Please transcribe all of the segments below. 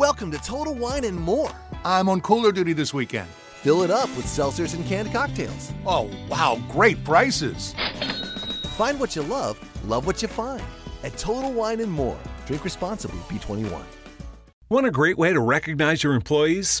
Welcome to Total Wine and More. I'm on cooler duty this weekend. Fill it up with seltzers and canned cocktails. Oh, wow, great prices. Find what you love, love what you find. At Total Wine and More. Drink responsibly, B21. Want a great way to recognize your employees?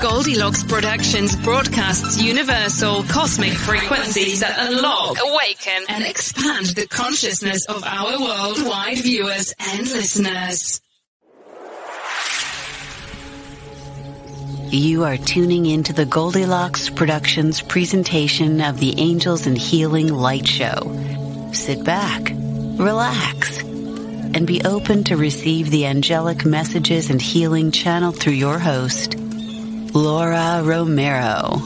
Goldilocks Productions broadcasts universal cosmic frequencies that unlock, awaken, and expand the consciousness of our worldwide viewers and listeners. You are tuning into the Goldilocks Productions presentation of the Angels and Healing Light Show. Sit back, relax, and be open to receive the angelic messages and healing channeled through your host, Laura Romero.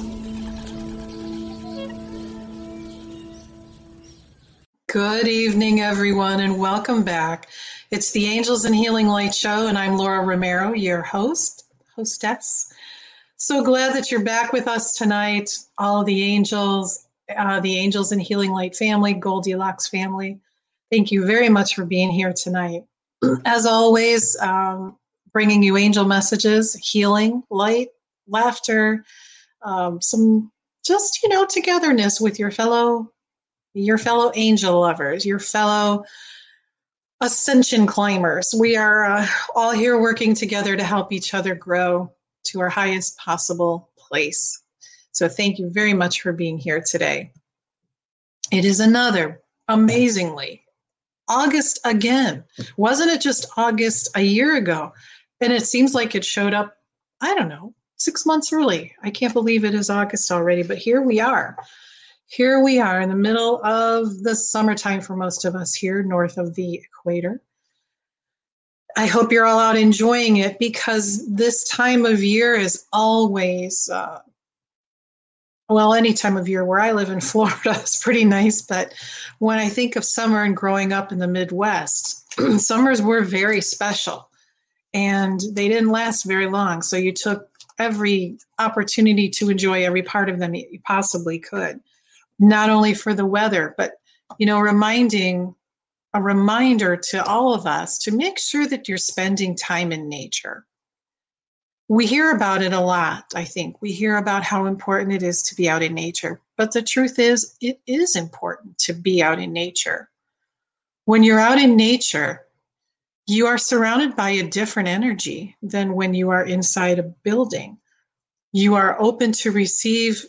Good evening, everyone, and welcome back. It's the Angels and Healing Light Show, and I'm Laura Romero, your host, hostess. So glad that you're back with us tonight, all of the angels, uh, the Angels and Healing Light family, Goldilocks family. Thank you very much for being here tonight. As always, um, bringing you angel messages, healing, light, laughter, um, some just you know togetherness with your fellow your fellow angel lovers, your fellow ascension climbers. We are uh, all here working together to help each other grow to our highest possible place. So thank you very much for being here today. It is another amazingly August again. Wasn't it just August a year ago? And it seems like it showed up, I don't know, six months early. I can't believe it is August already, but here we are. Here we are in the middle of the summertime for most of us here north of the equator. I hope you're all out enjoying it because this time of year is always, uh, well, any time of year where I live in Florida is pretty nice. But when I think of summer and growing up in the Midwest, summers were very special and they didn't last very long. So you took every opportunity to enjoy every part of them you possibly could. Not only for the weather but you know reminding a reminder to all of us to make sure that you're spending time in nature. We hear about it a lot i think. We hear about how important it is to be out in nature but the truth is it is important to be out in nature. When you're out in nature you are surrounded by a different energy than when you are inside a building. You are open to receive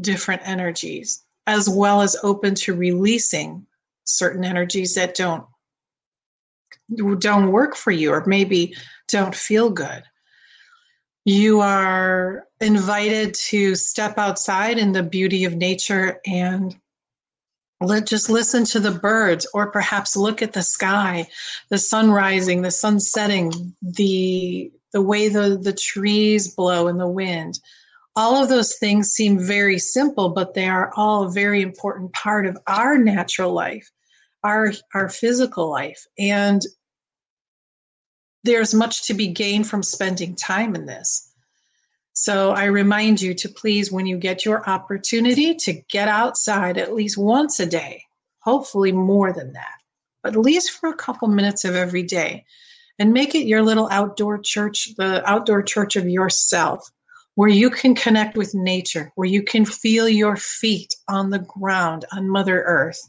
different energies as well as open to releasing certain energies that don't don't work for you or maybe don't feel good. You are invited to step outside in the beauty of nature and let just listen to the birds or perhaps look at the sky the sun rising the sun setting the the way the the trees blow in the wind. All of those things seem very simple but they are all a very important part of our natural life our our physical life. And there's much to be gained from spending time in this so I remind you to please, when you get your opportunity, to get outside at least once a day, hopefully more than that, but at least for a couple minutes of every day. And make it your little outdoor church, the outdoor church of yourself, where you can connect with nature, where you can feel your feet on the ground on Mother Earth,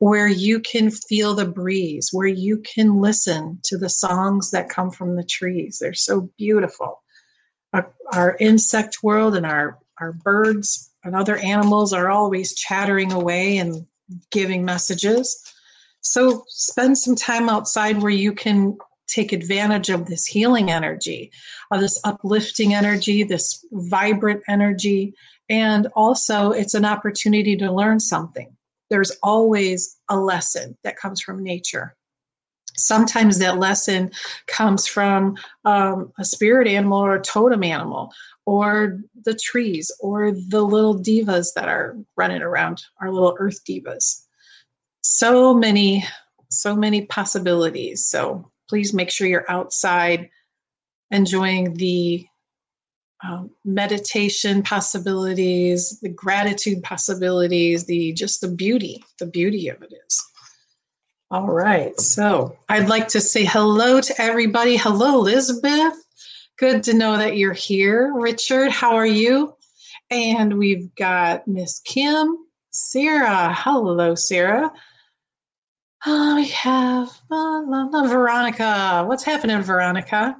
where you can feel the breeze, where you can listen to the songs that come from the trees. They're so beautiful our, our insect world and our, our birds and other animals are always chattering away and giving messages. So spend some time outside where you can take advantage of this healing energy, of this uplifting energy, this vibrant energy. And also, it's an opportunity to learn something. There's always a lesson that comes from nature sometimes that lesson comes from um, a spirit animal or a totem animal or the trees or the little divas that are running around our little earth divas. So many so many possibilities. So please make sure you're outside enjoying the um, meditation possibilities the gratitude possibilities the just the beauty the beauty of it is all right. So I'd like to say hello to everybody. Hello, Elizabeth. Good to know that you're here. Richard, how are you? And we've got Miss Kim, Sarah. Hello, Sarah. Oh, we have uh, Veronica. What's happening, Veronica?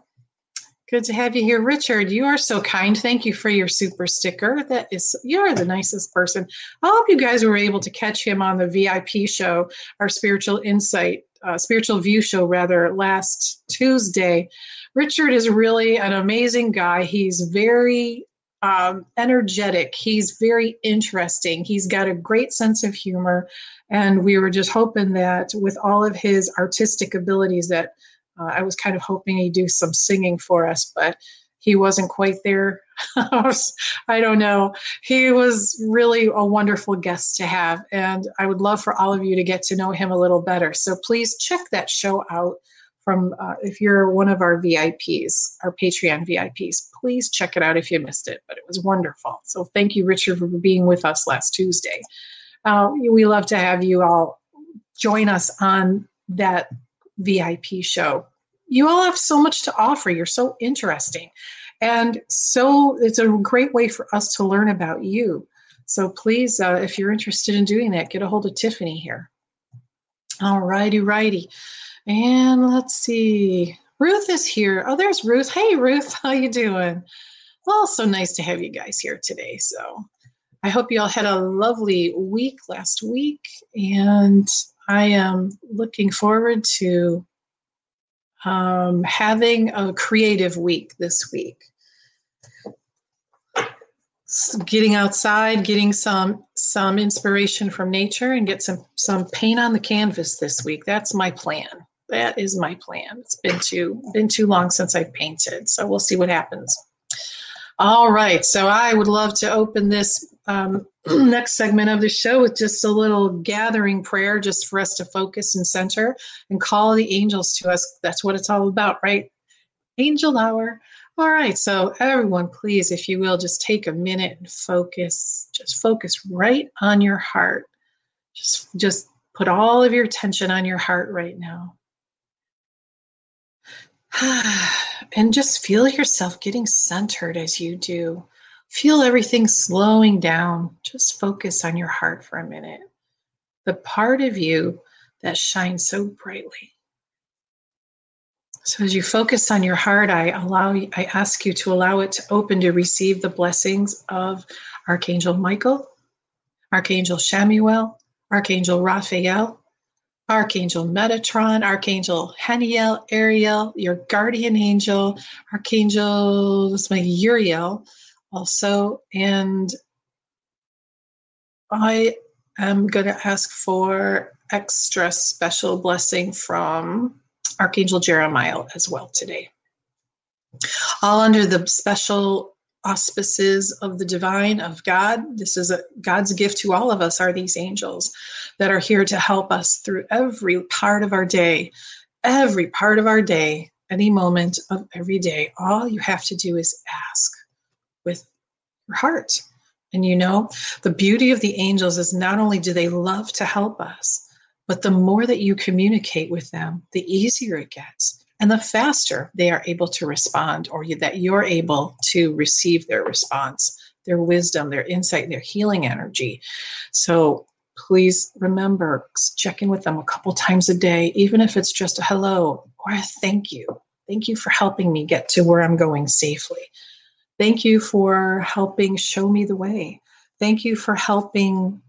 Good to have you here, Richard. You are so kind. Thank you for your super sticker. That is, you're the nicest person. I hope you guys were able to catch him on the VIP show, our spiritual insight, uh, spiritual view show, rather, last Tuesday. Richard is really an amazing guy. He's very um, energetic. He's very interesting. He's got a great sense of humor. And we were just hoping that with all of his artistic abilities, that uh, I was kind of hoping he'd do some singing for us, but he wasn't quite there. I don't know. He was really a wonderful guest to have, and I would love for all of you to get to know him a little better. So please check that show out from uh, if you're one of our VIPs, our Patreon VIPs. Please check it out if you missed it, but it was wonderful. So thank you, Richard, for being with us last Tuesday. Uh, we love to have you all join us on that VIP show. You all have so much to offer. You're so interesting. And so it's a great way for us to learn about you. So please, uh, if you're interested in doing that, get a hold of Tiffany here. All righty, righty. And let's see. Ruth is here. Oh, there's Ruth. Hey, Ruth, how you doing? Well, so nice to have you guys here today. So I hope you all had a lovely week last week. And I am looking forward to um, having a creative week this week. getting outside, getting some some inspiration from nature, and get some some paint on the canvas this week. That's my plan. That is my plan. It's been too been too long since I've painted, so we'll see what happens. All right, so I would love to open this um, next segment of the show with just a little gathering prayer just for us to focus and center and call the angels to us. That's what it's all about, right? Angel hour. All right, so everyone, please, if you will, just take a minute and focus. Just focus right on your heart. Just, just put all of your attention on your heart right now. and just feel yourself getting centered as you do. Feel everything slowing down. Just focus on your heart for a minute. The part of you that shines so brightly. So as you focus on your heart, I allow I ask you to allow it to open to receive the blessings of Archangel Michael, Archangel Chamuel, Archangel Raphael, Archangel Metatron, Archangel Haniel, Ariel, your guardian angel, Archangel, this my Uriel also. And I am going to ask for extra special blessing from Archangel Jeremiah as well today. All under the special auspices of the divine of God. This is a God's gift to all of us are these angels that are here to help us through every part of our day, every part of our day, any moment of every day. All you have to do is ask with your heart. And you know, the beauty of the angels is not only do they love to help us, but the more that you communicate with them, the easier it gets and the faster they are able to respond or that you're able to receive their response their wisdom their insight their healing energy. So please remember check in with them a couple times a day even if it's just a hello or a thank you. Thank you for helping me get to where i'm going safely. Thank you for helping show me the way. Thank you for helping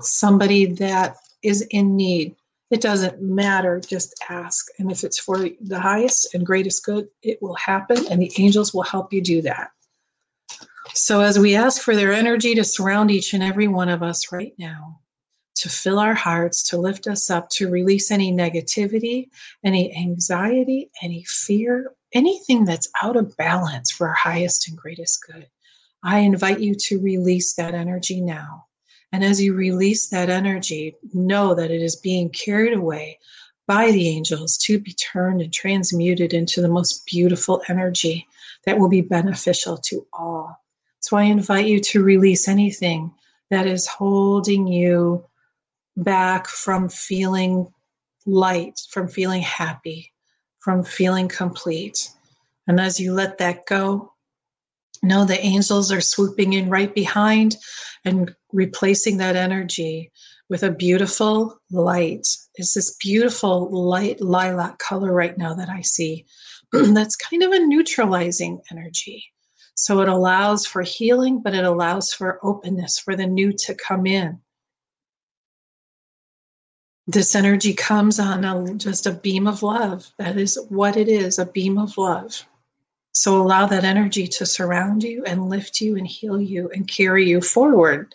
somebody that is in need it doesn't matter, just ask. And if it's for the highest and greatest good, it will happen, and the angels will help you do that. So, as we ask for their energy to surround each and every one of us right now, to fill our hearts, to lift us up, to release any negativity, any anxiety, any fear, anything that's out of balance for our highest and greatest good, I invite you to release that energy now. And as you release that energy, know that it is being carried away by the angels to be turned and transmuted into the most beautiful energy that will be beneficial to all. So I invite you to release anything that is holding you back from feeling light, from feeling happy, from feeling complete. And as you let that go, know the angels are swooping in right behind and replacing that energy with a beautiful light. It's this beautiful light lilac color right now that I see. That's kind of a neutralizing energy. So it allows for healing, but it allows for openness for the new to come in. This energy comes on a, just a beam of love. That is what it is a beam of love. So allow that energy to surround you and lift you and heal you and carry you forward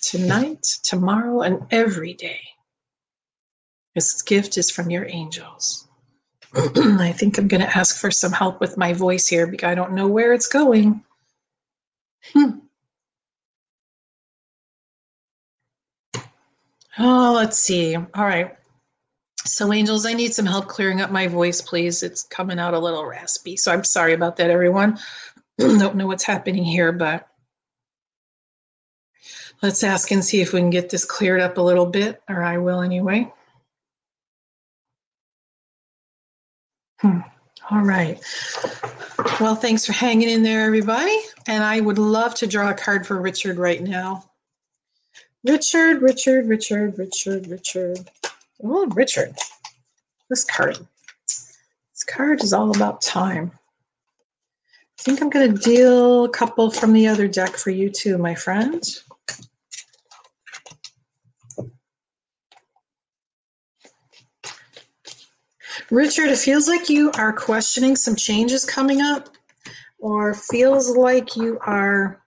tonight, tomorrow, and every day. This gift is from your angels. I think I'm going to ask for some help with my voice here because I don't know where it's going. Hmm. Oh, let's see. All right. So, angels, I need some help clearing up my voice, please. It's coming out a little raspy. So, I'm sorry about that, everyone. Don't know what's happening here, but let's ask and see if we can get this cleared up a little bit, or I will anyway. Hmm. All right. Well, thanks for hanging in there, everybody. And I would love to draw a card for Richard right now. Richard, Richard, Richard, Richard, Richard. Oh, Richard. This card. This card is all about time. I think I'm going to deal a couple from the other deck for you too, my friend. Richard, it feels like you are questioning some changes coming up, or feels like you are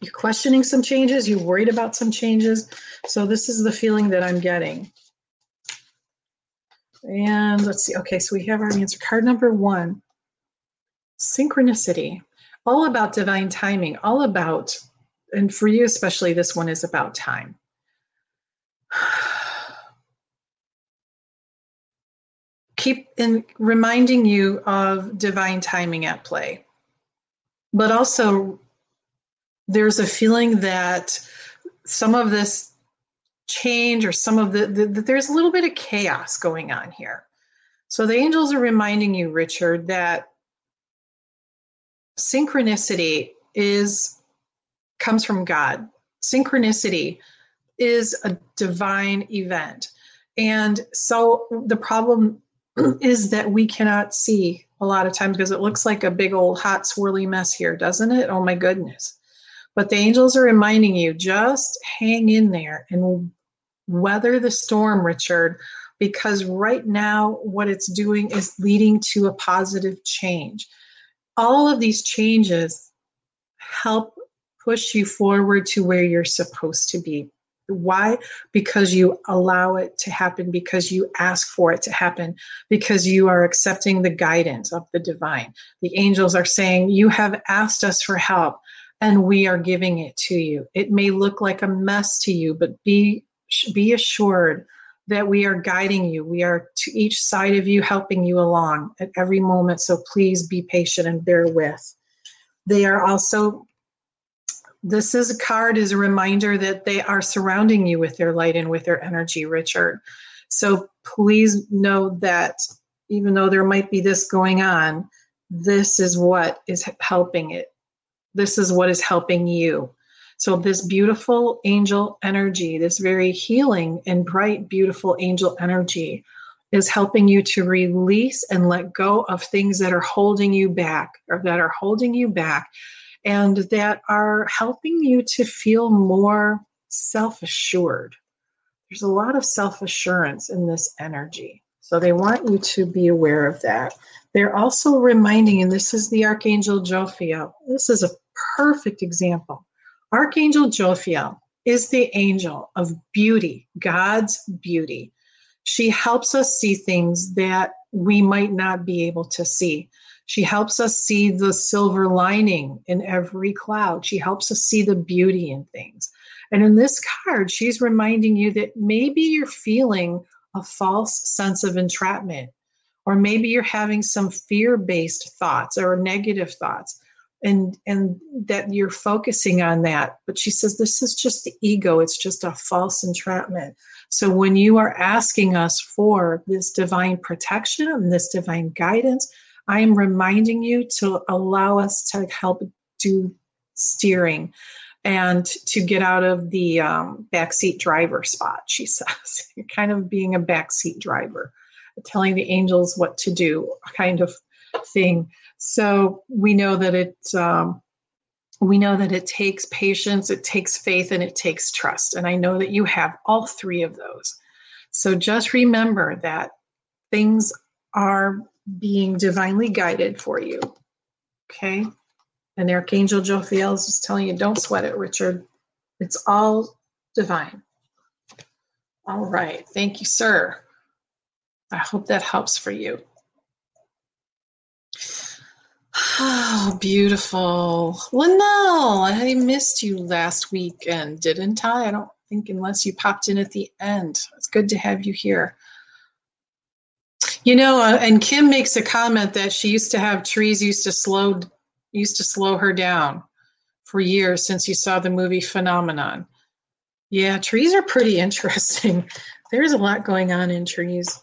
you're questioning some changes, you're worried about some changes. So this is the feeling that I'm getting. And let's see. Okay, so we have our answer. Card number one synchronicity, all about divine timing, all about, and for you especially, this one is about time. Keep in reminding you of divine timing at play. But also, there's a feeling that some of this change or some of the, the, the, there's a little bit of chaos going on here. So the angels are reminding you richard that synchronicity is comes from god. Synchronicity is a divine event. And so the problem is that we cannot see a lot of times because it looks like a big old hot swirly mess here doesn't it? Oh my goodness. But the angels are reminding you just hang in there and weather the storm, Richard, because right now what it's doing is leading to a positive change. All of these changes help push you forward to where you're supposed to be. Why? Because you allow it to happen, because you ask for it to happen, because you are accepting the guidance of the divine. The angels are saying, You have asked us for help, and we are giving it to you. It may look like a mess to you, but be, be assured that we are guiding you. We are to each side of you, helping you along at every moment. So please be patient and bear with. They are also this is a card is a reminder that they are surrounding you with their light and with their energy, Richard. So please know that even though there might be this going on, this is what is helping it. This is what is helping you. So, this beautiful angel energy, this very healing and bright, beautiful angel energy, is helping you to release and let go of things that are holding you back or that are holding you back and that are helping you to feel more self assured. There's a lot of self assurance in this energy. So they want you to be aware of that. They're also reminding, and this is the Archangel Jophiel. This is a perfect example. Archangel Jophiel is the angel of beauty, God's beauty. She helps us see things that we might not be able to see. She helps us see the silver lining in every cloud. She helps us see the beauty in things. And in this card, she's reminding you that maybe you're feeling a false sense of entrapment, or maybe you're having some fear based thoughts or negative thoughts. And, and that you're focusing on that. But she says this is just the ego, it's just a false entrapment. So when you are asking us for this divine protection and this divine guidance, I am reminding you to allow us to help do steering and to get out of the um, backseat driver spot, she says, kind of being a backseat driver, telling the angels what to do, kind of thing. So we know that it. Um, we know that it takes patience, it takes faith, and it takes trust. And I know that you have all three of those. So just remember that things are being divinely guided for you. Okay? And Archangel Jophiel is just telling you, don't sweat it, Richard. It's all divine. All right. Thank you, sir. I hope that helps for you. Oh, beautiful. Linnell, I missed you last week and didn't I? I don't think unless you popped in at the end. It's good to have you here. You know, uh, and Kim makes a comment that she used to have trees used to slow used to slow her down for years since you saw the movie Phenomenon. Yeah, trees are pretty interesting. There's a lot going on in trees.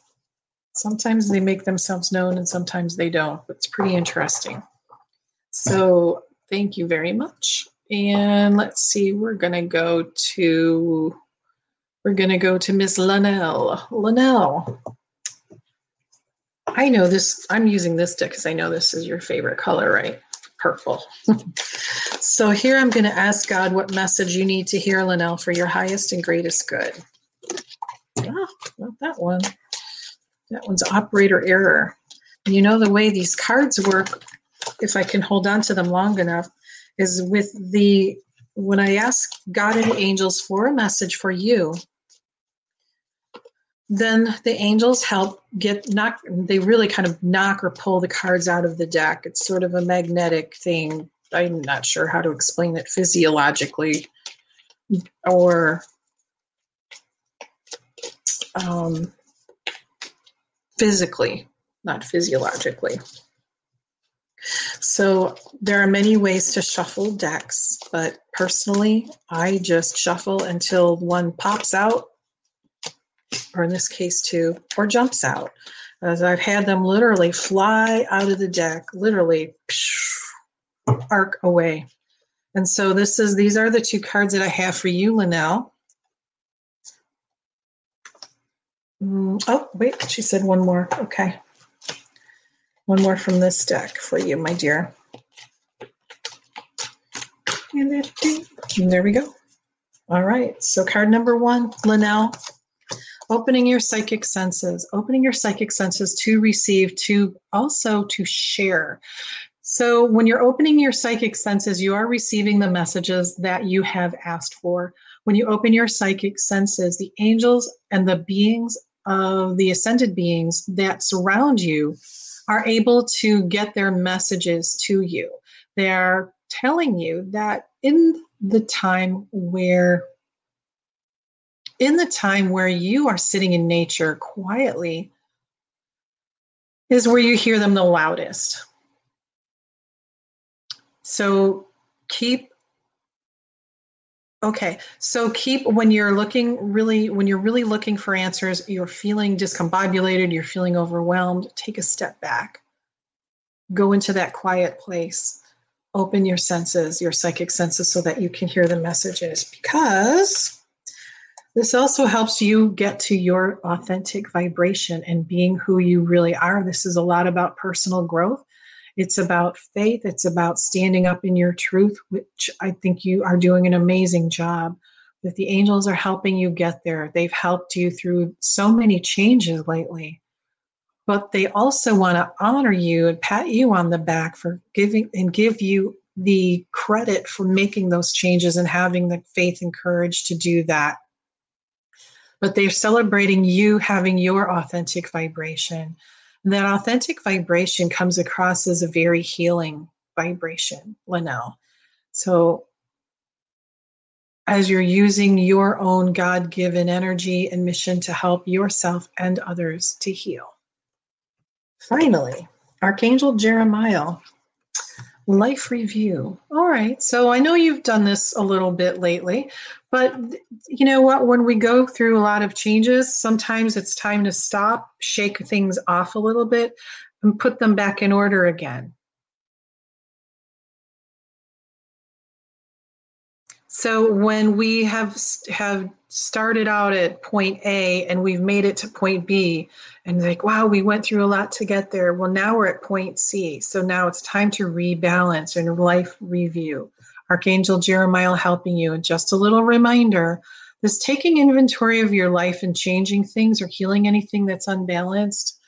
Sometimes they make themselves known and sometimes they don't, it's pretty interesting. So, thank you very much. And let's see, we're going to go to we're to go to Miss Linnell. Linnell, I know this, I'm using this deck because I know this is your favorite color, right? Purple. so here I'm going to ask God what message you need to hear, Linnell, for your highest and greatest good. Ah, not that one. That one's operator error. You know the way these cards work, if I can hold on to them long enough, is with the when I ask God and angels for a message for you, then the angels help get knock they really kind of knock or pull the cards out of the deck. It's sort of a magnetic thing. I'm not sure how to explain it physiologically or um, physically not physiologically so there are many ways to shuffle decks but personally i just shuffle until one pops out or in this case two, or jumps out. As I've had them literally fly out of the deck, literally arc away. And so this is these are the two cards that I have for you, Linnell. Mm, oh, wait, she said one more. Okay. One more from this deck for you, my dear. And there we go. All right. So card number one, Linnell, opening your psychic senses, opening your psychic senses to receive, to also to share. So when you're opening your psychic senses, you are receiving the messages that you have asked for. When you open your psychic senses, the angels and the beings of the ascended beings that surround you are able to get their messages to you. They're telling you that in the time where in the time where you are sitting in nature quietly is where you hear them the loudest. So keep Okay, so keep when you're looking really, when you're really looking for answers, you're feeling discombobulated, you're feeling overwhelmed, take a step back. Go into that quiet place. Open your senses, your psychic senses, so that you can hear the messages because this also helps you get to your authentic vibration and being who you really are. This is a lot about personal growth it's about faith. It's about standing up in your truth, which I think you are doing an amazing job. That the angels are helping you get there. They've helped you through so many changes lately. But they also want to honor you and pat you on the back for giving and give you the credit for making those changes and having the faith and courage to do that. But they're celebrating you having your authentic vibration that authentic vibration comes across as a very healing vibration, Linnell. So, as you're using your own God given energy and mission to help yourself and others to heal. Finally, Archangel Jeremiah Life review. All right. So I know you've done this a little bit lately, but you know what? When we go through a lot of changes, sometimes it's time to stop, shake things off a little bit, and put them back in order again. So when we have have started out at point A and we've made it to point B, and like, wow, we went through a lot to get there. Well, now we're at point C. So now it's time to rebalance and life review. Archangel Jeremiah helping you. And just a little reminder this taking inventory of your life and changing things or healing anything that's unbalanced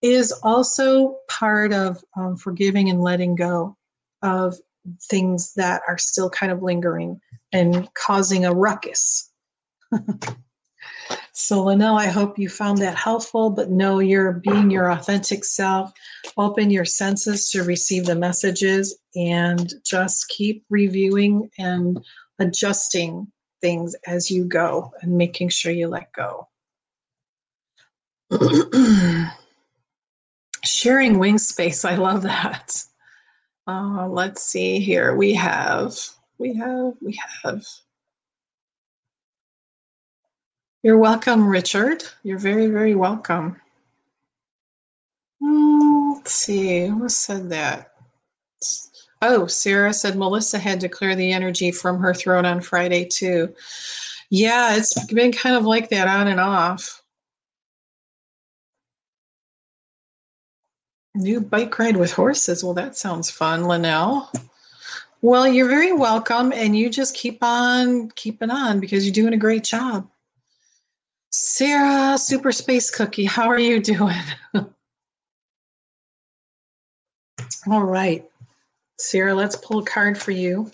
is also part of um, forgiving and letting go of things that are still kind of lingering and causing a ruckus. so, Linnell, I hope you found that helpful, but know you're being your authentic self. Open your senses to receive the messages and just keep reviewing and adjusting things as you go and making sure you let go. Sharing wing space, I love that. Uh, let's see here. We have, we have, we have. You're welcome, Richard. You're very, very welcome. Mm, let's see, who said that? Oh, Sarah said Melissa had to clear the energy from her throat on Friday, too. Yeah, it's been kind of like that on and off. New bike ride with horses. Well, that sounds fun, Linnell. Well, you're very welcome, and you just keep on keeping on because you're doing a great job. Sarah, Super Space Cookie, how are you doing? All right. Sarah, let's pull a card for you.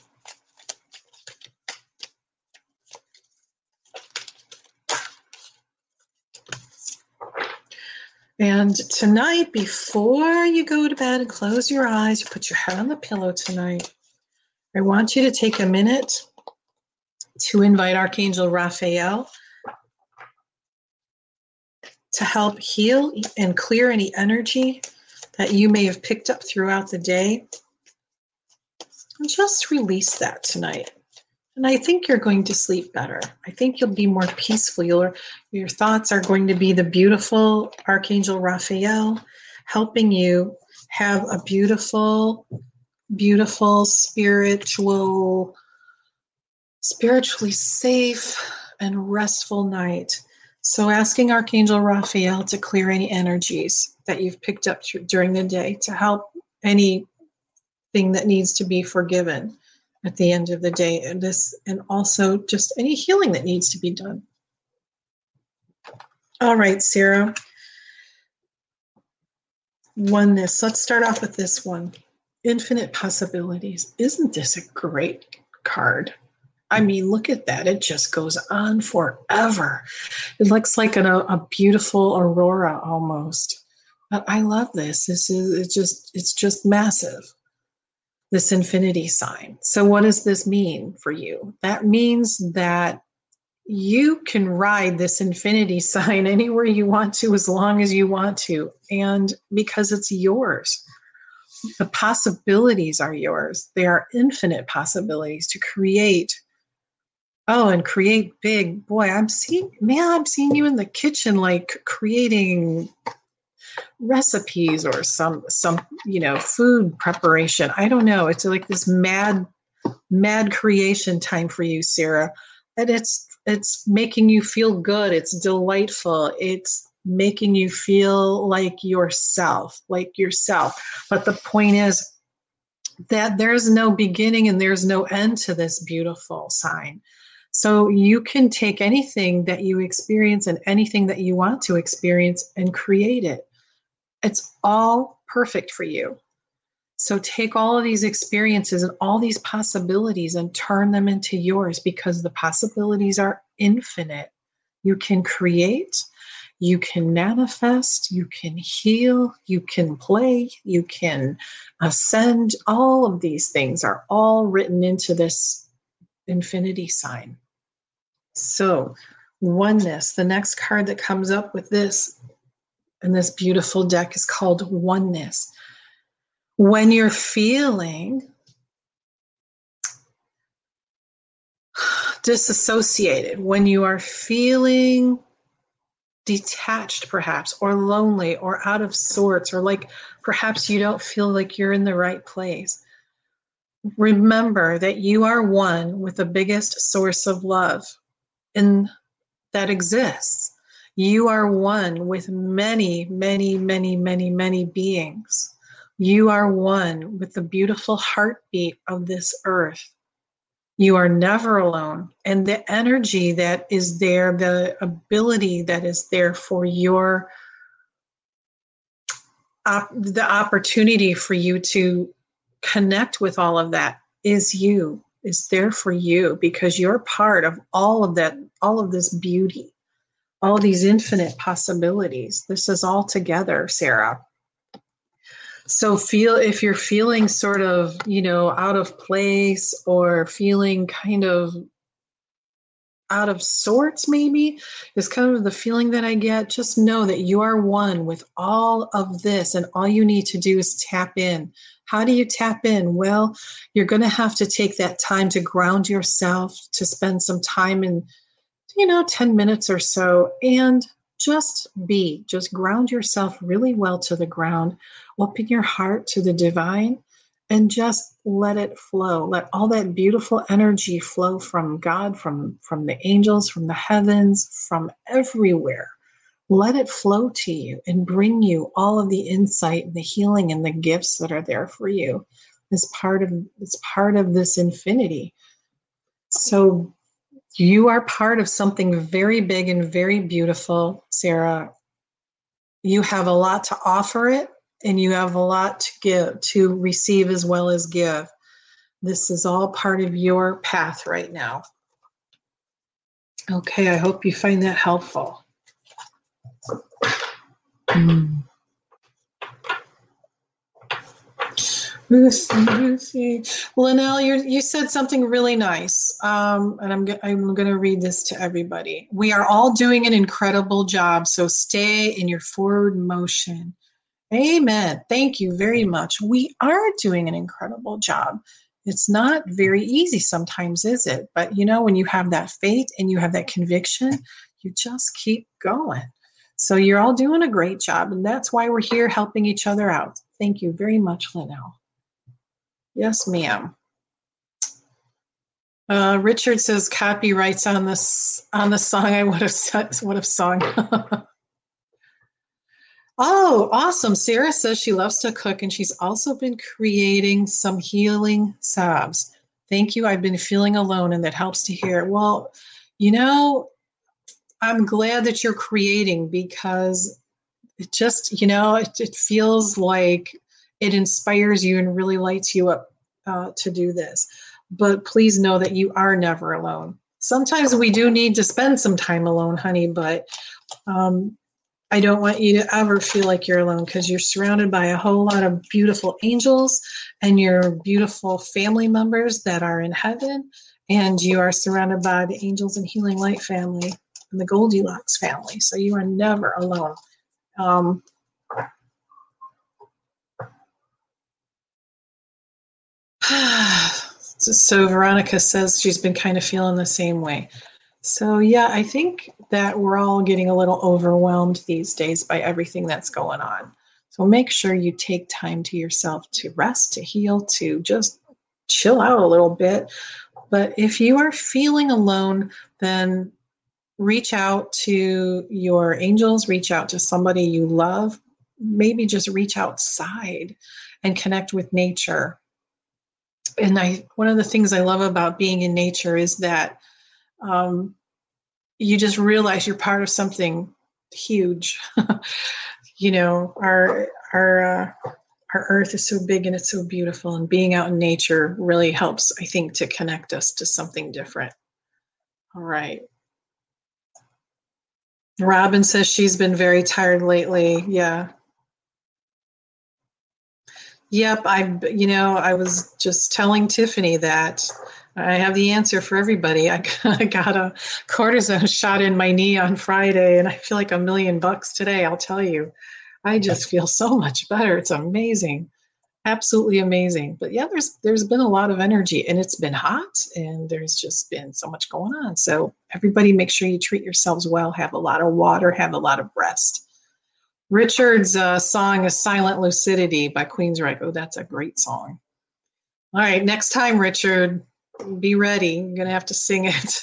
And tonight, before you go to bed and close your eyes, put your head on the pillow tonight. I want you to take a minute to invite Archangel Raphael to help heal and clear any energy that you may have picked up throughout the day. And just release that tonight. And I think you're going to sleep better. I think you'll be more peaceful. You'll, your thoughts are going to be the beautiful Archangel Raphael helping you have a beautiful, beautiful spiritual, spiritually safe and restful night. So, asking Archangel Raphael to clear any energies that you've picked up during the day to help anything that needs to be forgiven at the end of the day and this and also just any healing that needs to be done. All right sarah. Oneness. Let's start off with this one. Infinite possibilities. Isn't this a great card? I mean look at that. It just goes on forever. It looks like an, a beautiful aurora almost. But i love this. This is it's just it's just massive this infinity sign. So, what does this mean for you? That means that you can ride this infinity sign anywhere you want to, as long as you want to, and because it's yours. The possibilities are yours. There are infinite possibilities to create. Oh, and create big. Boy, I'm seeing, man, I'm seeing you in the kitchen, like creating recipes or some some you know food preparation. I don't know. It's like this mad mad creation time for you sarah. And it's it's making you feel good. It's delightful. It's making you feel like yourself like yourself. But the point is that there's no beginning and there's no end to this beautiful sign. So you can take anything that you experience and anything that you want to experience and create it it's all perfect for you. So take all of these experiences and all these possibilities and turn them into yours because the possibilities are infinite. You can create, you can manifest, you can heal, you can play, you can ascend. All of these things are all written into this infinity sign. So, oneness, the next card that comes up with this and this beautiful deck is called Oneness. When you're feeling disassociated, when you are feeling detached, perhaps, or lonely, or out of sorts, or like perhaps you don't feel like you're in the right place, remember that you are one with the biggest source of love in that exists. You are one with many, many, many, many, many beings. You are one with the beautiful heartbeat of this earth. You are never alone. And the energy that is there, the ability that is there for your op- the opportunity for you to connect with all of that is you is there for you because you're part of all of that all of this beauty all these infinite possibilities. This is all together, Sarah. So feel if you're feeling sort of, you know, out of place or feeling kind of out of sorts, maybe is kind of the feeling that I get. Just know that you are one with all of this, and all you need to do is tap in. How do you tap in? Well, you're going to have to take that time to ground yourself, to spend some time in you know, 10 minutes or so and just be, just ground yourself really well to the ground, open your heart to the divine, and just let it flow. Let all that beautiful energy flow from God, from, from the angels, from the heavens, from everywhere. Let it flow to you and bring you all of the insight, and the healing, and the gifts that are there for you as part of it's part of this infinity. So you are part of something very big and very beautiful, Sarah. You have a lot to offer it, and you have a lot to give, to receive as well as give. This is all part of your path right now. Okay, I hope you find that helpful. Mm. Lucy. Linnell, you you said something really nice, um, and I'm I'm going to read this to everybody. We are all doing an incredible job, so stay in your forward motion. Amen. Thank you very much. We are doing an incredible job. It's not very easy sometimes, is it? But you know, when you have that faith and you have that conviction, you just keep going. So you're all doing a great job, and that's why we're here helping each other out. Thank you very much, Linnell. Yes, ma'am. Uh, Richard says copyrights on this on the song. I would have would have sung. oh, awesome! Sarah says she loves to cook, and she's also been creating some healing salves. Thank you. I've been feeling alone, and that helps to hear. Well, you know, I'm glad that you're creating because it just, you know, it, it feels like it inspires you and really lights you up uh, to do this. But please know that you are never alone. Sometimes we do need to spend some time alone, honey, but um, I don't want you to ever feel like you're alone because you're surrounded by a whole lot of beautiful angels and your beautiful family members that are in heaven. And you are surrounded by the Angels and Healing Light family and the Goldilocks family. So you are never alone. Um, so Veronica says she's been kind of feeling the same way. So yeah, I think that we're all getting a little overwhelmed these days by everything that's going on. So make sure you take time to yourself to rest, to heal, to just chill out a little bit. But if you are feeling alone, then reach out to your angels, reach out to somebody you love, maybe just reach outside and connect with nature. And I one of the things I love about being in nature is that um, you just realize you're part of something huge. you know, our our uh, our earth is so big and it's so beautiful, and being out in nature really helps, I think, to connect us to something different. All right. Robin says she's been very tired lately. Yeah. Yep, I you know, I was just telling Tiffany that I have the answer for everybody. I got a cortisone shot in my knee on Friday and I feel like a million bucks today, I'll tell you. I just feel so much better. It's amazing absolutely amazing but yeah there's there's been a lot of energy and it's been hot and there's just been so much going on so everybody make sure you treat yourselves well have a lot of water have a lot of rest richard's uh, song is silent lucidity by queensryche oh that's a great song all right next time richard be ready you're gonna have to sing it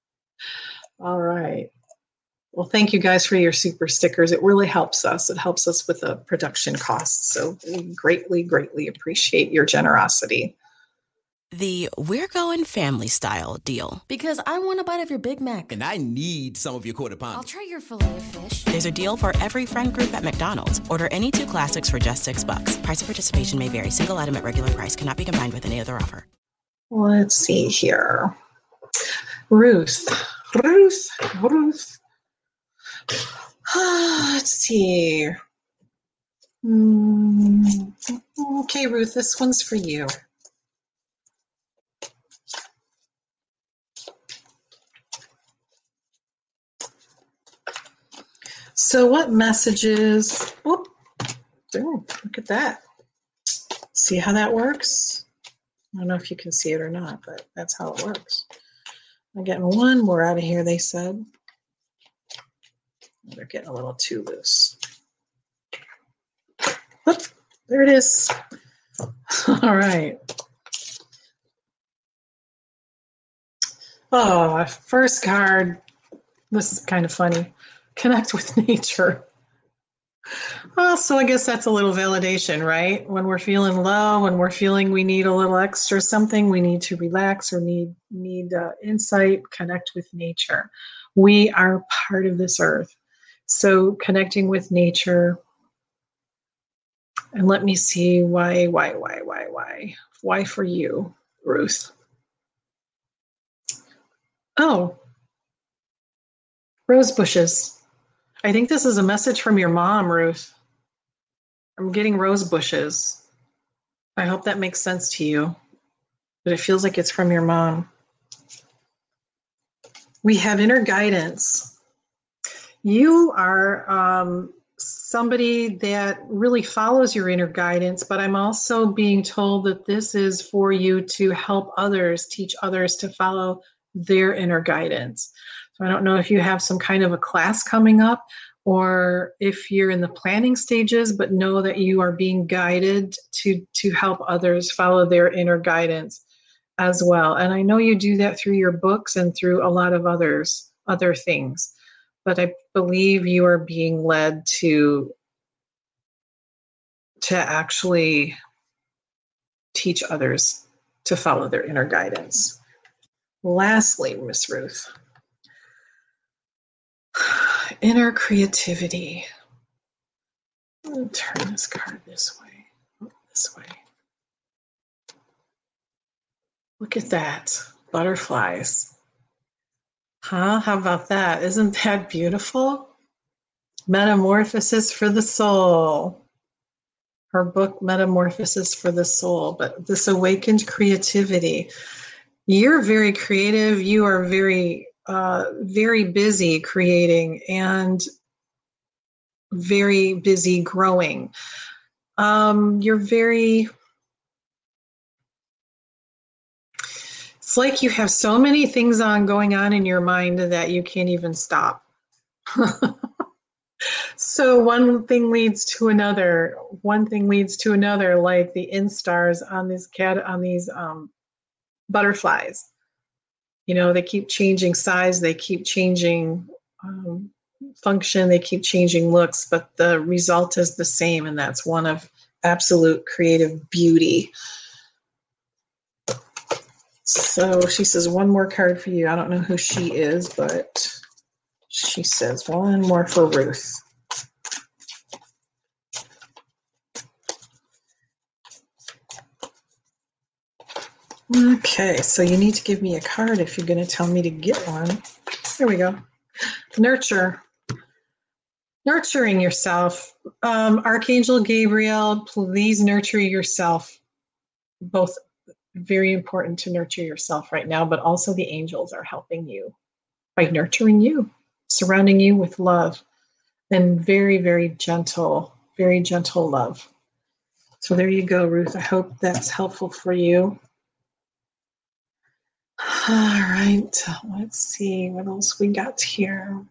all right well, thank you guys for your super stickers. It really helps us. It helps us with the production costs. So we greatly, greatly appreciate your generosity. The We're Going Family Style deal. Because I want a bite of your Big Mac. And I need some of your quarter pound. I'll try your filet of fish. There's a deal for every friend group at McDonald's. Order any two classics for just six bucks. Price of participation may vary. Single item at regular price cannot be combined with any other offer. Let's see here. Ruth. Ruth. Ruth. Let's see. Mm, okay, Ruth, this one's for you. So, what messages? Whoop, look at that. See how that works? I don't know if you can see it or not, but that's how it works. I'm getting one more out of here, they said. They're getting a little too loose. Whoop, there it is. All right. Oh, first card. This is kind of funny. Connect with nature. Well, so I guess that's a little validation, right? When we're feeling low, when we're feeling we need a little extra something, we need to relax or need need uh, insight. Connect with nature. We are part of this earth. So connecting with nature. And let me see why, why, why, why, why. Why for you, Ruth? Oh, rose bushes. I think this is a message from your mom, Ruth. I'm getting rose bushes. I hope that makes sense to you, but it feels like it's from your mom. We have inner guidance you are um, somebody that really follows your inner guidance, but I'm also being told that this is for you to help others, teach others to follow their inner guidance. I don't know if you have some kind of a class coming up or if you're in the planning stages but know that you are being guided to to help others follow their inner guidance as well. And I know you do that through your books and through a lot of others other things but I believe you are being led to to actually teach others to follow their inner guidance. Lastly, Miss Ruth, inner creativity. turn this card this way, this way. Look at that, butterflies. Huh? How about that? Isn't that beautiful? Metamorphosis for the soul. Her book, Metamorphosis for the Soul, but this awakened creativity. You're very creative. You are very, uh, very busy creating and very busy growing. Um, you're very it's like you have so many things on going on in your mind that you can't even stop. so one thing leads to another. One thing leads to another, like the instars on these cat on these um, butterflies. You know, they keep changing size, they keep changing um, function, they keep changing looks, but the result is the same, and that's one of absolute creative beauty. So she says, one more card for you. I don't know who she is, but she says, one more for Ruth. Okay, so you need to give me a card if you're going to tell me to get one. There we go. Nurture. Nurturing yourself. Um, Archangel Gabriel, please nurture yourself, both very important to nurture yourself right now, but also the angels are helping you by nurturing you, surrounding you with love and very, very gentle, very gentle love. So there you go, Ruth. I hope that's helpful for you. All right, let's see what else we got here.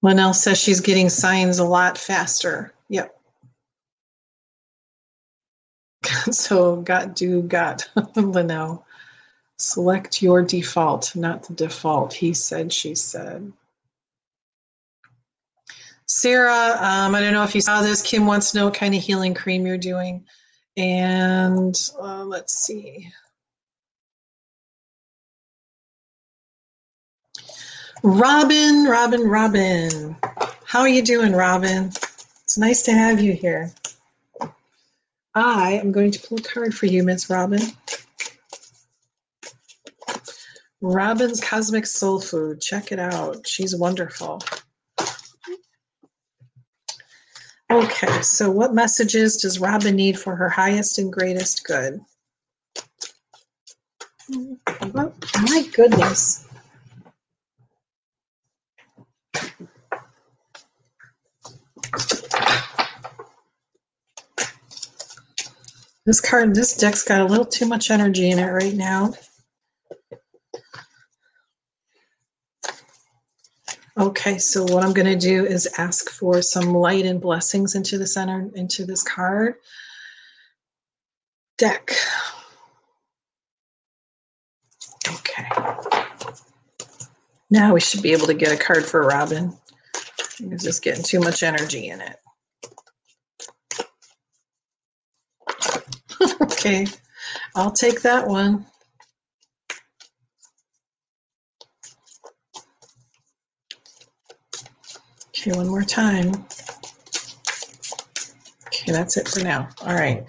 Linnell says she's getting signs a lot faster. Yep. so got do got Linnell. Select your default, not the default. He said, she said. Sarah, um, I don't know if you saw this. Kim wants to know what kind of healing cream you're doing. And uh, let's see. Robin, Robin, Robin. How are you doing, Robin? It's nice to have you here. I am going to pull a card for you, Miss Robin. Robin's Cosmic Soul Food. Check it out. She's wonderful. Okay, so what messages does Robin need for her highest and greatest good? Oh, my goodness. This card, this deck's got a little too much energy in it right now. Okay, so what I'm going to do is ask for some light and blessings into the center, into this card deck. Okay. Now we should be able to get a card for Robin. It's just getting too much energy in it. okay, I'll take that one. Okay, one more time. Okay, that's it for now. All right.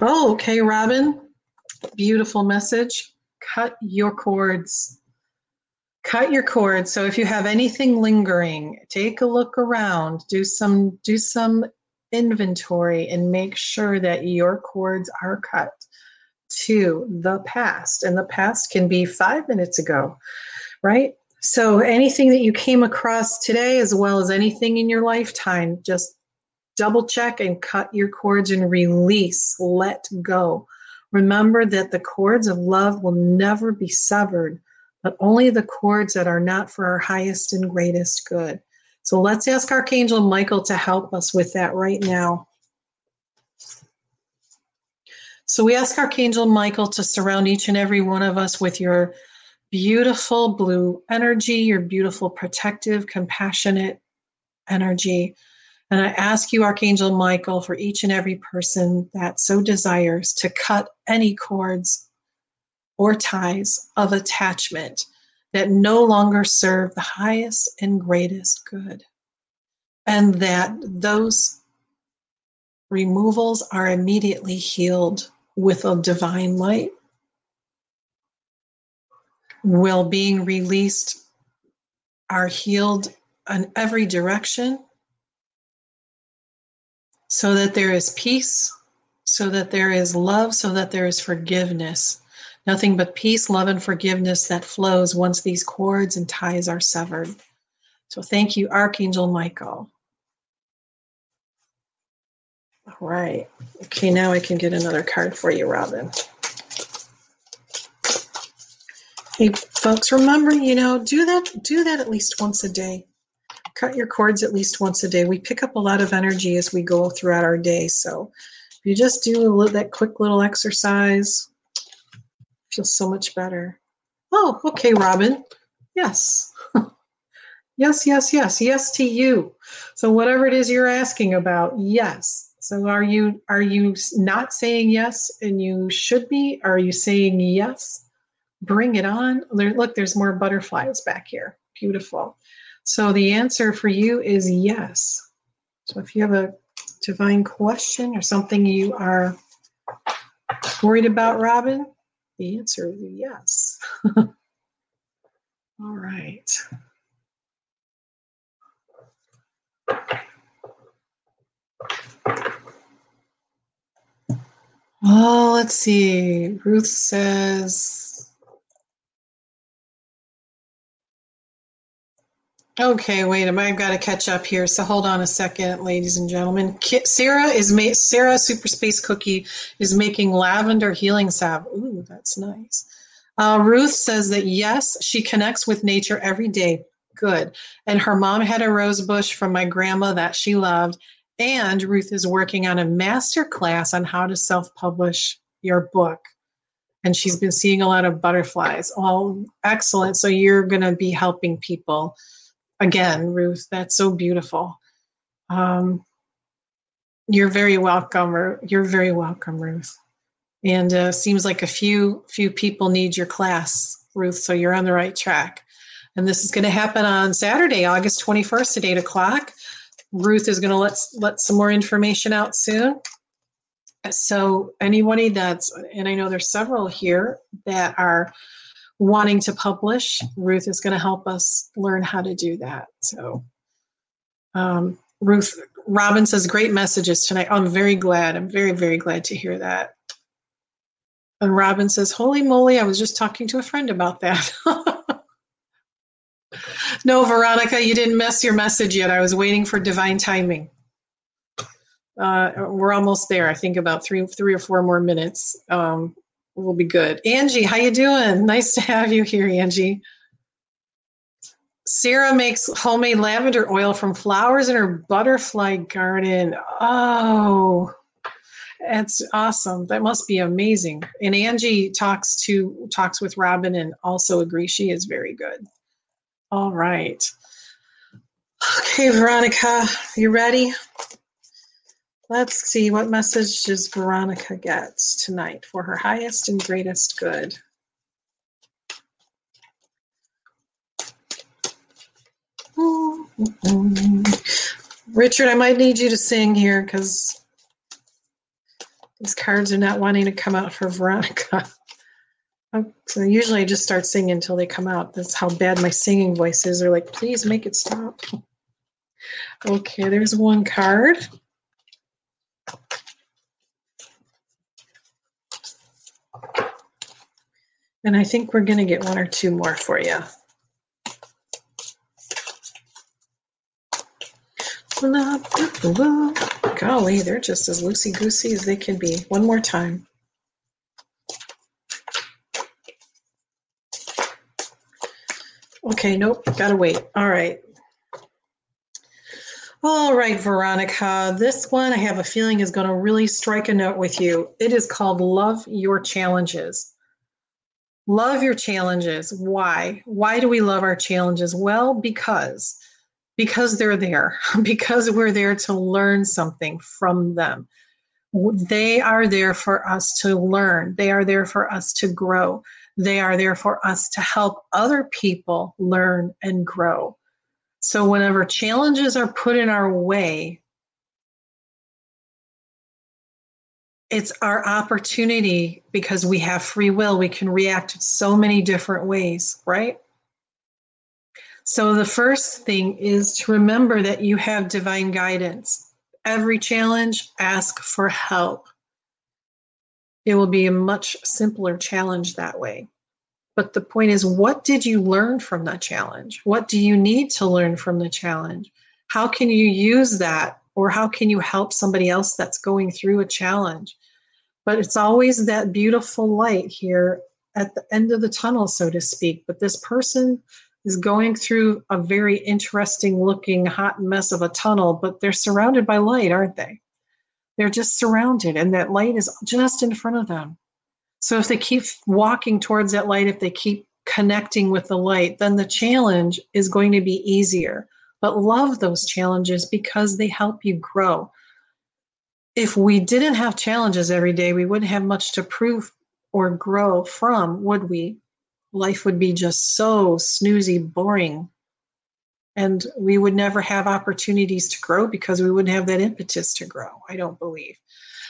Oh, okay, Robin. Beautiful message. Cut your cords. Cut your cords. So if you have anything lingering, take a look around. Do some do some inventory and make sure that your cords are cut to the past. And the past can be five minutes ago, right? So anything that you came across today, as well as anything in your lifetime, just double check and cut your cords and release, let go. Remember that the cords of love will never be severed, but only the cords that are not for our highest and greatest good. So let's ask Archangel Michael to help us with that right now. So we ask Archangel Michael to surround each and every one of us with your beautiful blue energy, your beautiful, protective, compassionate energy. And I ask you, Archangel Michael, for each and every person that so desires to cut any cords or ties of attachment that no longer serve the highest and greatest good. And that those removals are immediately healed with a divine light. Will being released are healed in every direction so that there is peace, so that there is love, so that there is forgiveness. Nothing but peace, love, and forgiveness that flows once these cords and ties are severed. So thank you, Archangel Michael. All right. Okay, now I can get another card for you, Robin. Hey, folks, remember, you know, do that do that at least once a day. Cut your cords at least once a day. We pick up a lot of energy as we go throughout our day. So if you just do little, that quick little exercise, feel so much better. Oh, okay, Robin. Yes. yes, yes, yes. Yes to you. So whatever it is you're asking about, yes. So are you are you not saying yes and you should be? Are you saying yes? Bring it on. There, look, there's more butterflies back here. Beautiful. So the answer for you is yes. So if you have a divine question or something you are worried about, Robin, the answer is yes. All right. Oh, let's see. Ruth says, Okay, wait a minute. I've got to catch up here. So hold on a second, ladies and gentlemen. Sarah is ma- Sarah Super Space Cookie is making lavender healing salve. Ooh, that's nice. Uh, Ruth says that yes, she connects with nature every day. Good. And her mom had a rose bush from my grandma that she loved. And Ruth is working on a master class on how to self publish your book. And she's been seeing a lot of butterflies. All excellent. So you're going to be helping people again, Ruth. That's so beautiful. Um, you're very welcome. You're very welcome, Ruth. And uh, seems like a few few people need your class, Ruth. So you're on the right track. And this is going to happen on Saturday, August 21st at 8 o'clock. Ruth is going to let let some more information out soon. So anybody that's and I know there's several here that are wanting to publish, Ruth is going to help us learn how to do that. So, um, Ruth Robin says, great messages tonight. I'm very glad. I'm very, very glad to hear that. And Robin says, holy moly, I was just talking to a friend about that. no, Veronica, you didn't miss your message yet. I was waiting for divine timing. Uh, we're almost there. I think about three, three or four more minutes. Um, will be good. Angie, how you doing? Nice to have you here, Angie. Sarah makes homemade lavender oil from flowers in her butterfly garden. Oh, that's awesome. That must be amazing. And Angie talks to talks with Robin and also agrees she is very good. All right. Okay, Veronica, you ready? Let's see what message does Veronica get tonight for her highest and greatest good. Richard, I might need you to sing here because these cards are not wanting to come out for Veronica. Oh, so usually I just start singing until they come out. That's how bad my singing voice is. They're like, please make it stop. Okay, there's one card. And I think we're going to get one or two more for you. Golly, they're just as loosey goosey as they can be. One more time. Okay, nope, gotta wait. All right. All right, Veronica. This one I have a feeling is going to really strike a note with you. It is called Love Your Challenges. Love your challenges. Why? Why do we love our challenges? Well, because because they're there, because we're there to learn something from them. They are there for us to learn, they are there for us to grow, they are there for us to help other people learn and grow. So, whenever challenges are put in our way, it's our opportunity because we have free will. We can react so many different ways, right? So, the first thing is to remember that you have divine guidance. Every challenge, ask for help. It will be a much simpler challenge that way. But the point is, what did you learn from that challenge? What do you need to learn from the challenge? How can you use that? Or how can you help somebody else that's going through a challenge? But it's always that beautiful light here at the end of the tunnel, so to speak. But this person is going through a very interesting looking hot mess of a tunnel, but they're surrounded by light, aren't they? They're just surrounded, and that light is just in front of them. So if they keep walking towards that light, if they keep connecting with the light, then the challenge is going to be easier. But love those challenges because they help you grow if we didn't have challenges every day, we wouldn't have much to prove or grow from, would we? Life would be just so snoozy, boring. And we would never have opportunities to grow because we wouldn't have that impetus to grow, I don't believe.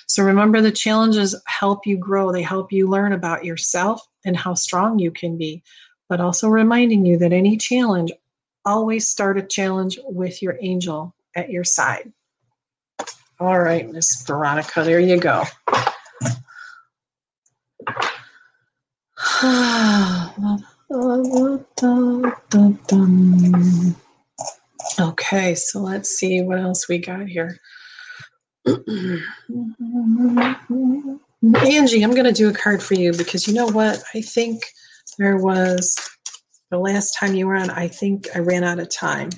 So remember, the challenges help you grow, they help you learn about yourself and how strong you can be, but also reminding you that any challenge, always start a challenge with your angel at your side. All right, Miss Veronica, there you go. okay, so let's see what else we got here. Angie, I'm going to do a card for you because you know what? I think there was the last time you were on, I think I ran out of time.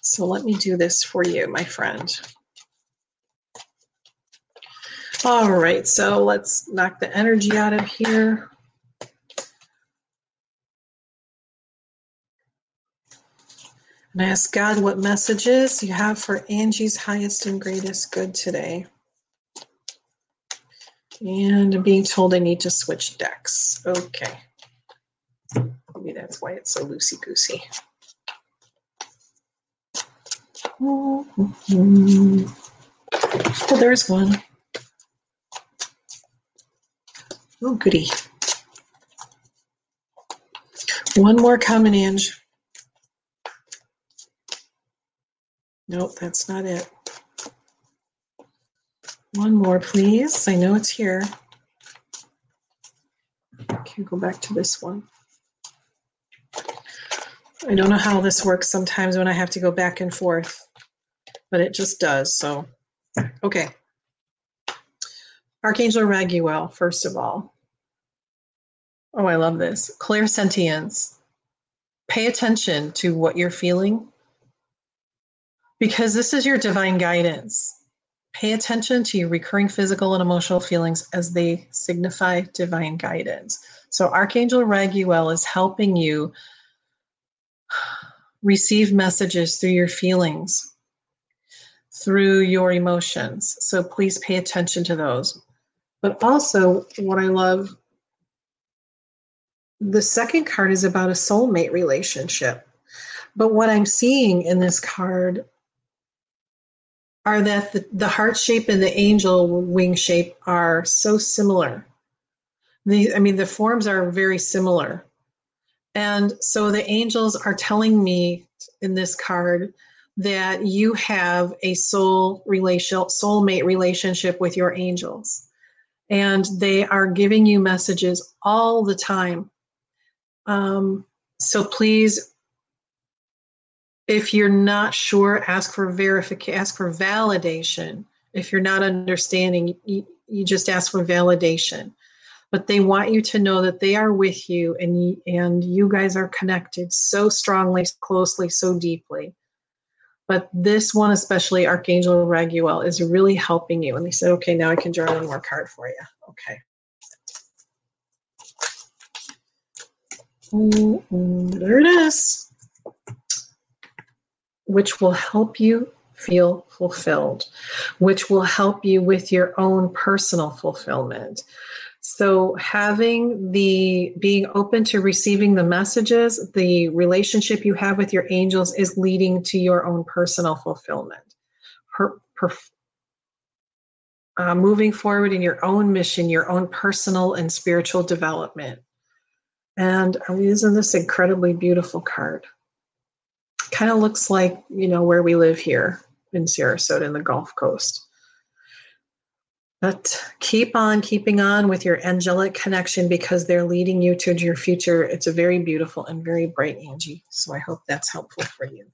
So let me do this for you, my friend. All right, so let's knock the energy out of here. And ask God what messages you have for Angie's highest and greatest good today. And I'm being told I need to switch decks. Okay. That's why it's so loosey goosey. Oh, there's one. Oh, goody. One more coming, Ange. Nope, that's not it. One more, please. I know it's here. Can okay, go back to this one. I don't know how this works sometimes when I have to go back and forth, but it just does. So, okay. Archangel Raguel, first of all. Oh, I love this. Clairsentience. Pay attention to what you're feeling because this is your divine guidance. Pay attention to your recurring physical and emotional feelings as they signify divine guidance. So, Archangel Raguel is helping you receive messages through your feelings, through your emotions. So, please pay attention to those. But also, what I love the second card is about a soulmate relationship. But what I'm seeing in this card are that the, the heart shape and the angel wing shape are so similar. The, I mean, the forms are very similar. And so the angels are telling me in this card that you have a soul relation soulmate relationship with your angels. And they are giving you messages all the time um, so please, if you're not sure, ask for verification, ask for validation. If you're not understanding, you, you just ask for validation. But they want you to know that they are with you and and you guys are connected so strongly, closely, so deeply. But this one, especially Archangel Raguel, is really helping you. And they said, okay, now I can draw one more card for you. Okay. Mm, mm, there it is. which will help you feel fulfilled, which will help you with your own personal fulfillment. So, having the being open to receiving the messages, the relationship you have with your angels is leading to your own personal fulfillment. Per, per, uh, moving forward in your own mission, your own personal and spiritual development. And I'm using this incredibly beautiful card? Kind of looks like, you know, where we live here in Sarasota in the Gulf Coast. But keep on keeping on with your angelic connection because they're leading you to your future. It's a very beautiful and very bright Angie. So I hope that's helpful for you.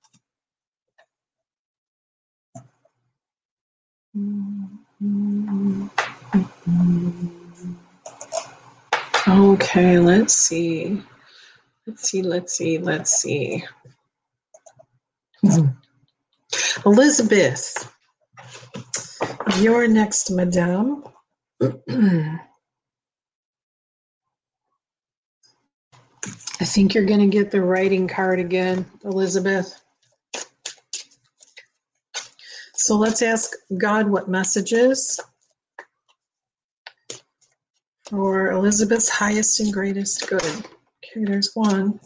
Okay, let's see. Let's see, let's see, let's see. Elizabeth, you're next, madame. I think you're going to get the writing card again, Elizabeth. So let's ask God what messages for Elizabeth's highest and greatest good. Okay, there's one.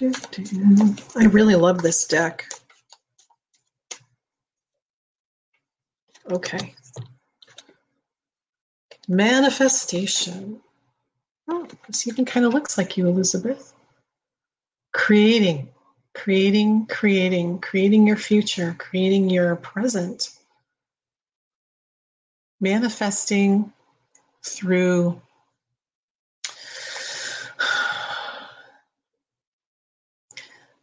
I really love this deck. Okay. Manifestation. Oh, this even kind of looks like you, Elizabeth. Creating, creating, creating, creating your future, creating your present. Manifesting through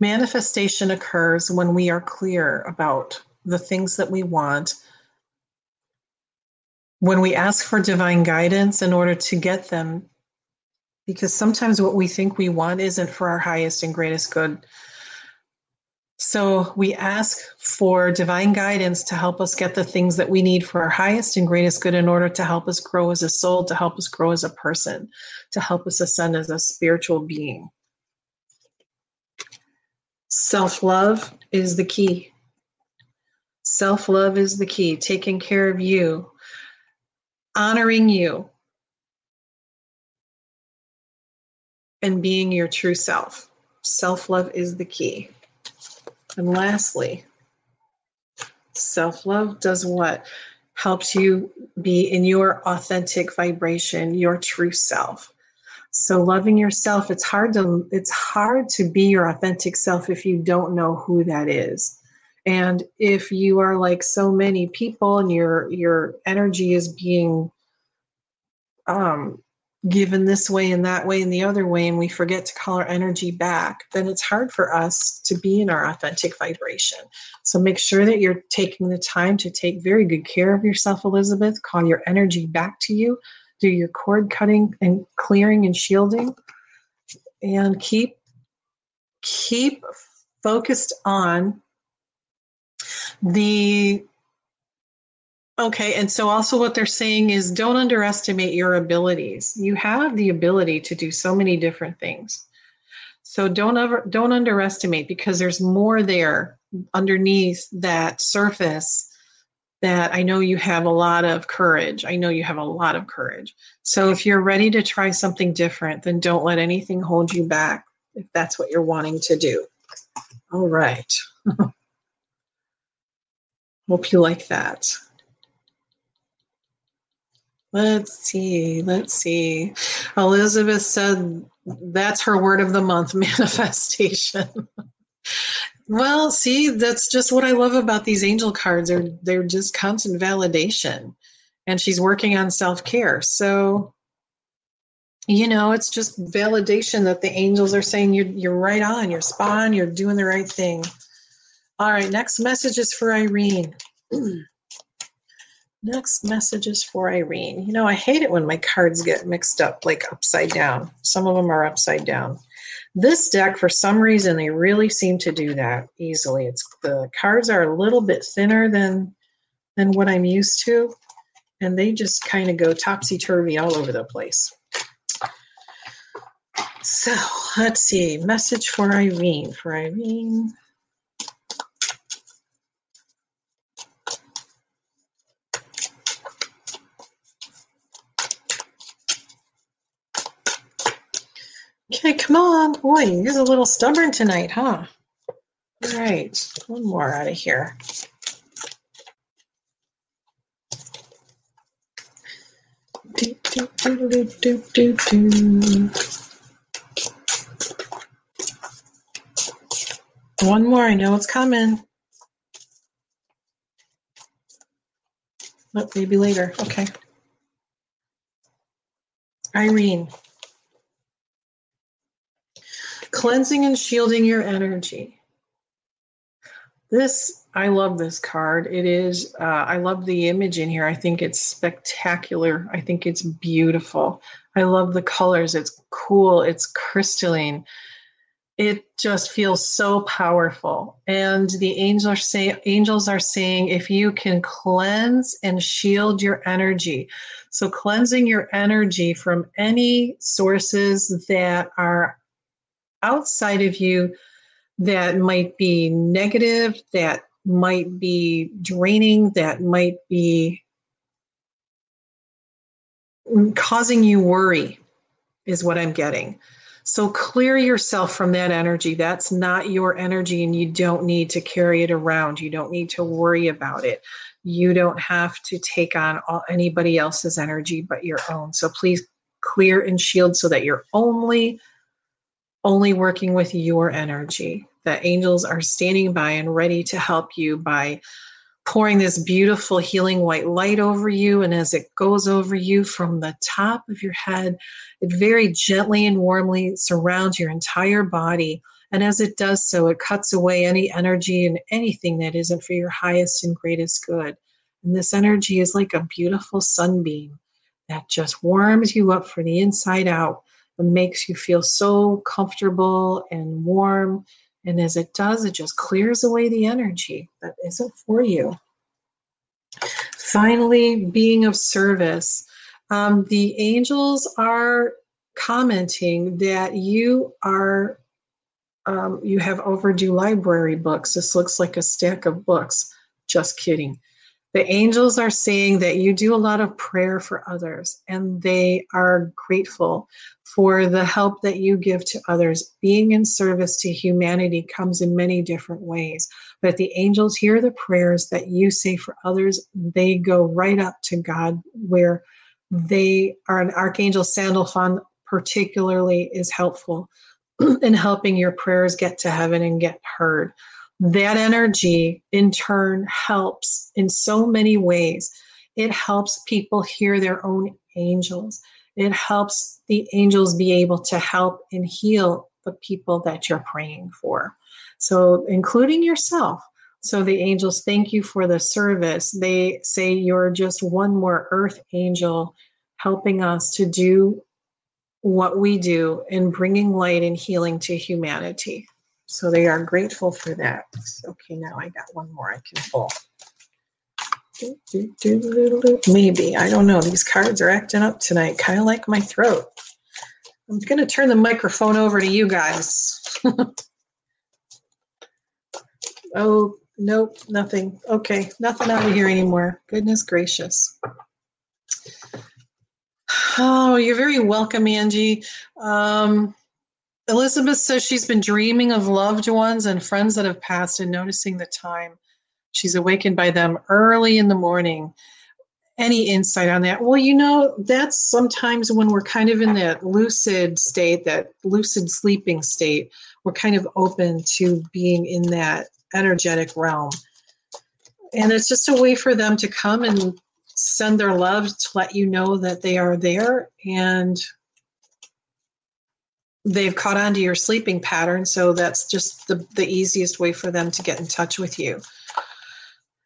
Manifestation occurs when we are clear about the things that we want, when we ask for divine guidance in order to get them, because sometimes what we think we want isn't for our highest and greatest good. So we ask for divine guidance to help us get the things that we need for our highest and greatest good in order to help us grow as a soul, to help us grow as a person, to help us ascend as a spiritual being. Self love is the key. Self love is the key. Taking care of you, honoring you, and being your true self. Self love is the key. And lastly, self love does what? Helps you be in your authentic vibration, your true self. So loving yourself, it's hard to it's hard to be your authentic self if you don't know who that is. And if you are like so many people and your your energy is being um given this way and that way and the other way and we forget to call our energy back then it's hard for us to be in our authentic vibration. So make sure that you're taking the time to take very good care of yourself elizabeth. Call your energy back to you do your cord cutting and clearing and shielding. And keep keep focused on the okay and so also what they're saying is don't underestimate your abilities. You have the ability to do so many different things. So don't ever don't underestimate because there's more there underneath that surface that I know you have a lot of courage. I know you have a lot of courage. So if you're ready to try something different, then don't let anything hold you back if that's what you're wanting to do. All right. Hope you like that. Let's see. Let's see. Elizabeth said that's her word of the month manifestation. Well, see, that's just what I love about these angel cards. They're they're just constant validation. And she's working on self-care. So you know, it's just validation that the angels are saying you're you're right on, you're spot on, you're doing the right thing. All right, next message is for Irene. next message is for Irene. You know, I hate it when my cards get mixed up like upside down. Some of them are upside down. This deck, for some reason, they really seem to do that easily. It's the cards are a little bit thinner than than what I'm used to, and they just kind of go topsy turvy all over the place. So let's see. Message for Irene. For Irene. Okay, come on. Boy, you're a little stubborn tonight, huh? All right, one more out of here. Do, do, do. One more. I know it's coming. Oh, maybe later. Okay. Irene. Cleansing and shielding your energy. This, I love this card. It is, uh, I love the image in here. I think it's spectacular. I think it's beautiful. I love the colors. It's cool. It's crystalline it just feels so powerful and the angels are saying angels are saying if you can cleanse and shield your energy so cleansing your energy from any sources that are outside of you that might be negative that might be draining that might be causing you worry is what i'm getting so clear yourself from that energy. That's not your energy, and you don't need to carry it around. You don't need to worry about it. You don't have to take on all, anybody else's energy but your own. So please clear and shield so that you're only only working with your energy. That angels are standing by and ready to help you by pouring this beautiful healing white light over you. And as it goes over you from the top of your head, it very gently and warmly surrounds your entire body. And as it does so, it cuts away any energy and anything that isn't for your highest and greatest good. And this energy is like a beautiful sunbeam that just warms you up from the inside out makes you feel so comfortable and warm and as it does, it just clears away the energy that isn't for you. Finally, being of service. Um, the angels are commenting that you are um, you have overdue library books. This looks like a stack of books. Just kidding. The angels are saying that you do a lot of prayer for others and they are grateful for the help that you give to others. Being in service to humanity comes in many different ways. But if the angels hear the prayers that you say for others, they go right up to God where they are an archangel Sandalphon particularly is helpful in helping your prayers get to heaven and get heard that energy in turn helps in so many ways. It helps people hear their own angels. It helps the angels be able to help and heal the people that you're praying for. So, including yourself. So, the angels thank you for the service. They say you're just one more earth angel helping us to do what we do in bringing light and healing to humanity. So they are grateful for that. Okay, now I got one more I can pull. Maybe. I don't know. These cards are acting up tonight, kind of like my throat. I'm going to turn the microphone over to you guys. oh, nope, nothing. Okay, nothing out of here anymore. Goodness gracious. Oh, you're very welcome, Angie. Um, Elizabeth says she's been dreaming of loved ones and friends that have passed and noticing the time. She's awakened by them early in the morning. Any insight on that? Well, you know, that's sometimes when we're kind of in that lucid state, that lucid sleeping state, we're kind of open to being in that energetic realm. And it's just a way for them to come and send their love to let you know that they are there and they've caught on to your sleeping pattern so that's just the, the easiest way for them to get in touch with you.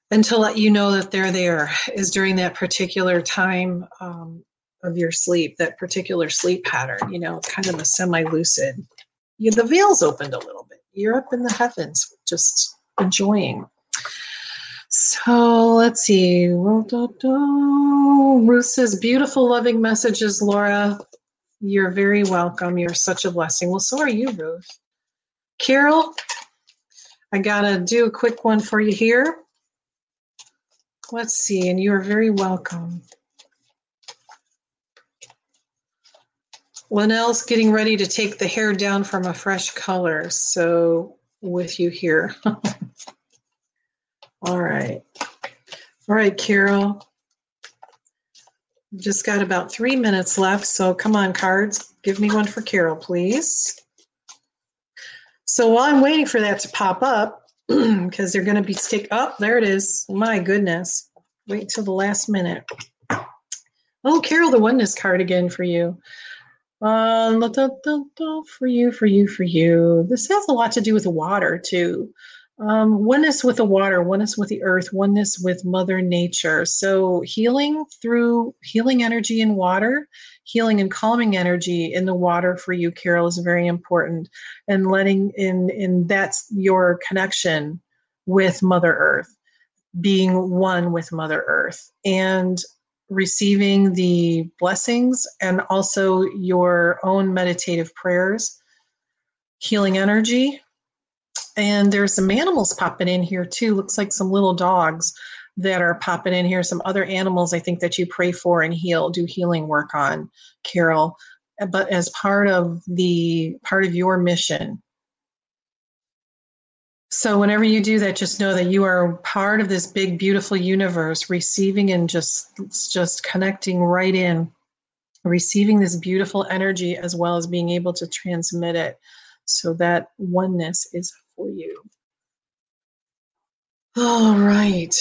And to let you know that they're there is during that particular time um, of your sleep that particular sleep pattern you know kind of a semi-lucid. You, the veil's opened a little bit. You're up in the heavens just enjoying. So let's see. Ruth says, beautiful, loving messages, Laura. You're very welcome. You're such a blessing. Well, so are you, Ruth. Carol, I got to do a quick one for you here. Let's see, and you are very welcome. Linnell's getting ready to take the hair down from a fresh color, so with you here. All right. All right, Carol. Just got about three minutes left, so come on, cards. Give me one for Carol, please. So while I'm waiting for that to pop up, because they're going to be stick up, oh, there it is. My goodness. Wait till the last minute. Oh, Carol, the oneness card again for you. Um, for you, for you, for you. This has a lot to do with water too. Um, oneness with the water, oneness with the earth, oneness with Mother Nature. So healing through healing energy in water, healing and calming energy in the water for you, Carol, is very important. And letting in in that's your connection with Mother Earth, being one with Mother Earth. And receiving the blessings and also your own meditative prayers, healing energy. And there's some animals popping in here too. Looks like some little dogs that are popping in here. Some other animals I think that you pray for and heal, do healing work on, Carol. But as part of the part of your mission so whenever you do that, just know that you are part of this big, beautiful universe, receiving and just just connecting right in, receiving this beautiful energy as well as being able to transmit it. So that oneness is for you. All right.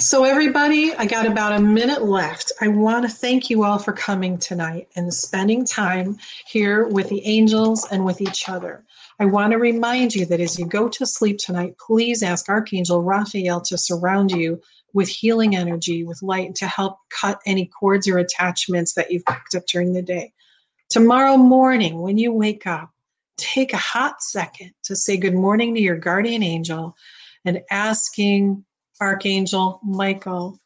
So, everybody, I got about a minute left. I want to thank you all for coming tonight and spending time here with the angels and with each other. I want to remind you that as you go to sleep tonight, please ask Archangel Raphael to surround you with healing energy, with light to help cut any cords or attachments that you've picked up during the day. Tomorrow morning, when you wake up, take a hot second to say good morning to your guardian angel and asking Archangel Michael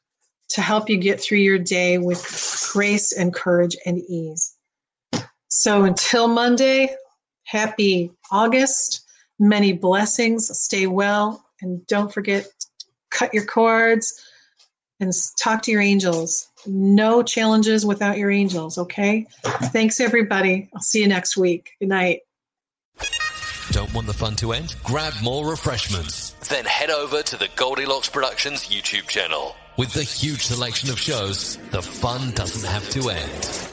to help you get through your day with grace and courage and ease. So until Monday, happy August. Many blessings. Stay well. And don't forget, cut your cords and talk to your angels. No challenges without your angels, okay? Thanks, everybody. I'll see you next week. Good night. Don't want the fun to end? Grab more refreshments. Then head over to the Goldilocks Productions YouTube channel. With the huge selection of shows, the fun doesn't have to end.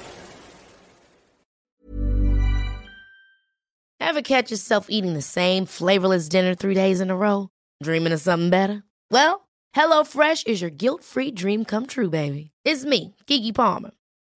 Ever catch yourself eating the same flavorless dinner three days in a row? Dreaming of something better? Well, HelloFresh is your guilt free dream come true, baby. It's me, Keke Palmer.